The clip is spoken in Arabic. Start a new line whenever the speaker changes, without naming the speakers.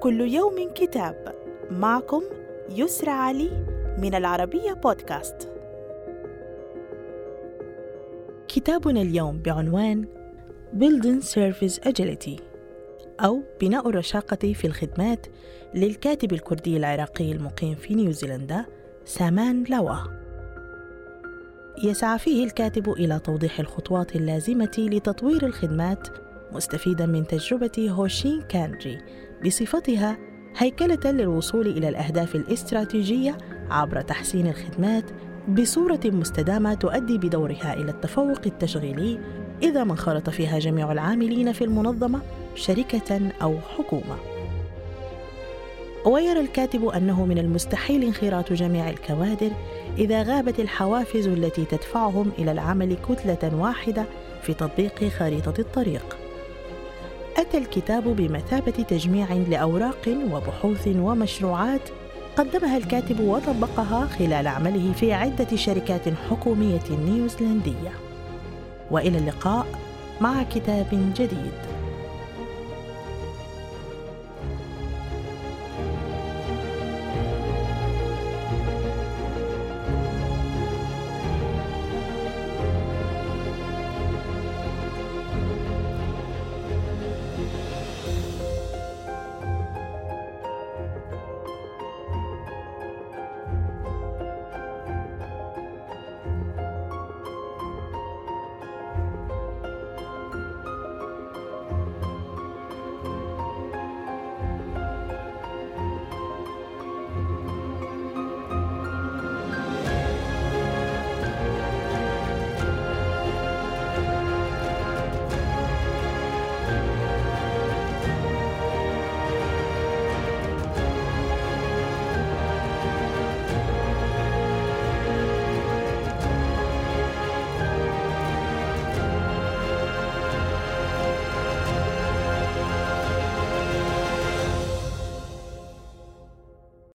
كل يوم كتاب. معكم يسرى علي من العربية بودكاست. كتابنا اليوم بعنوان Building Service Agility أو بناء الرشاقة في الخدمات للكاتب الكردي العراقي المقيم في نيوزيلندا سامان لوا يسعى فيه الكاتب إلى توضيح الخطوات اللازمة لتطوير الخدمات مستفيدا من تجربة هوشين كانجي بصفتها هيكلة للوصول إلى الأهداف الاستراتيجية عبر تحسين الخدمات بصورة مستدامة تؤدي بدورها إلى التفوق التشغيلي إذا ما انخرط فيها جميع العاملين في المنظمة شركة أو حكومة. ويرى الكاتب أنه من المستحيل انخراط جميع الكوادر إذا غابت الحوافز التي تدفعهم إلى العمل كتلة واحدة في تطبيق خريطة الطريق. أتى الكتاب بمثابة تجميع لأوراق وبحوث ومشروعات قدمها الكاتب وطبقها خلال عمله في عدة شركات حكومية نيوزيلندية. وإلى اللقاء مع كتاب جديد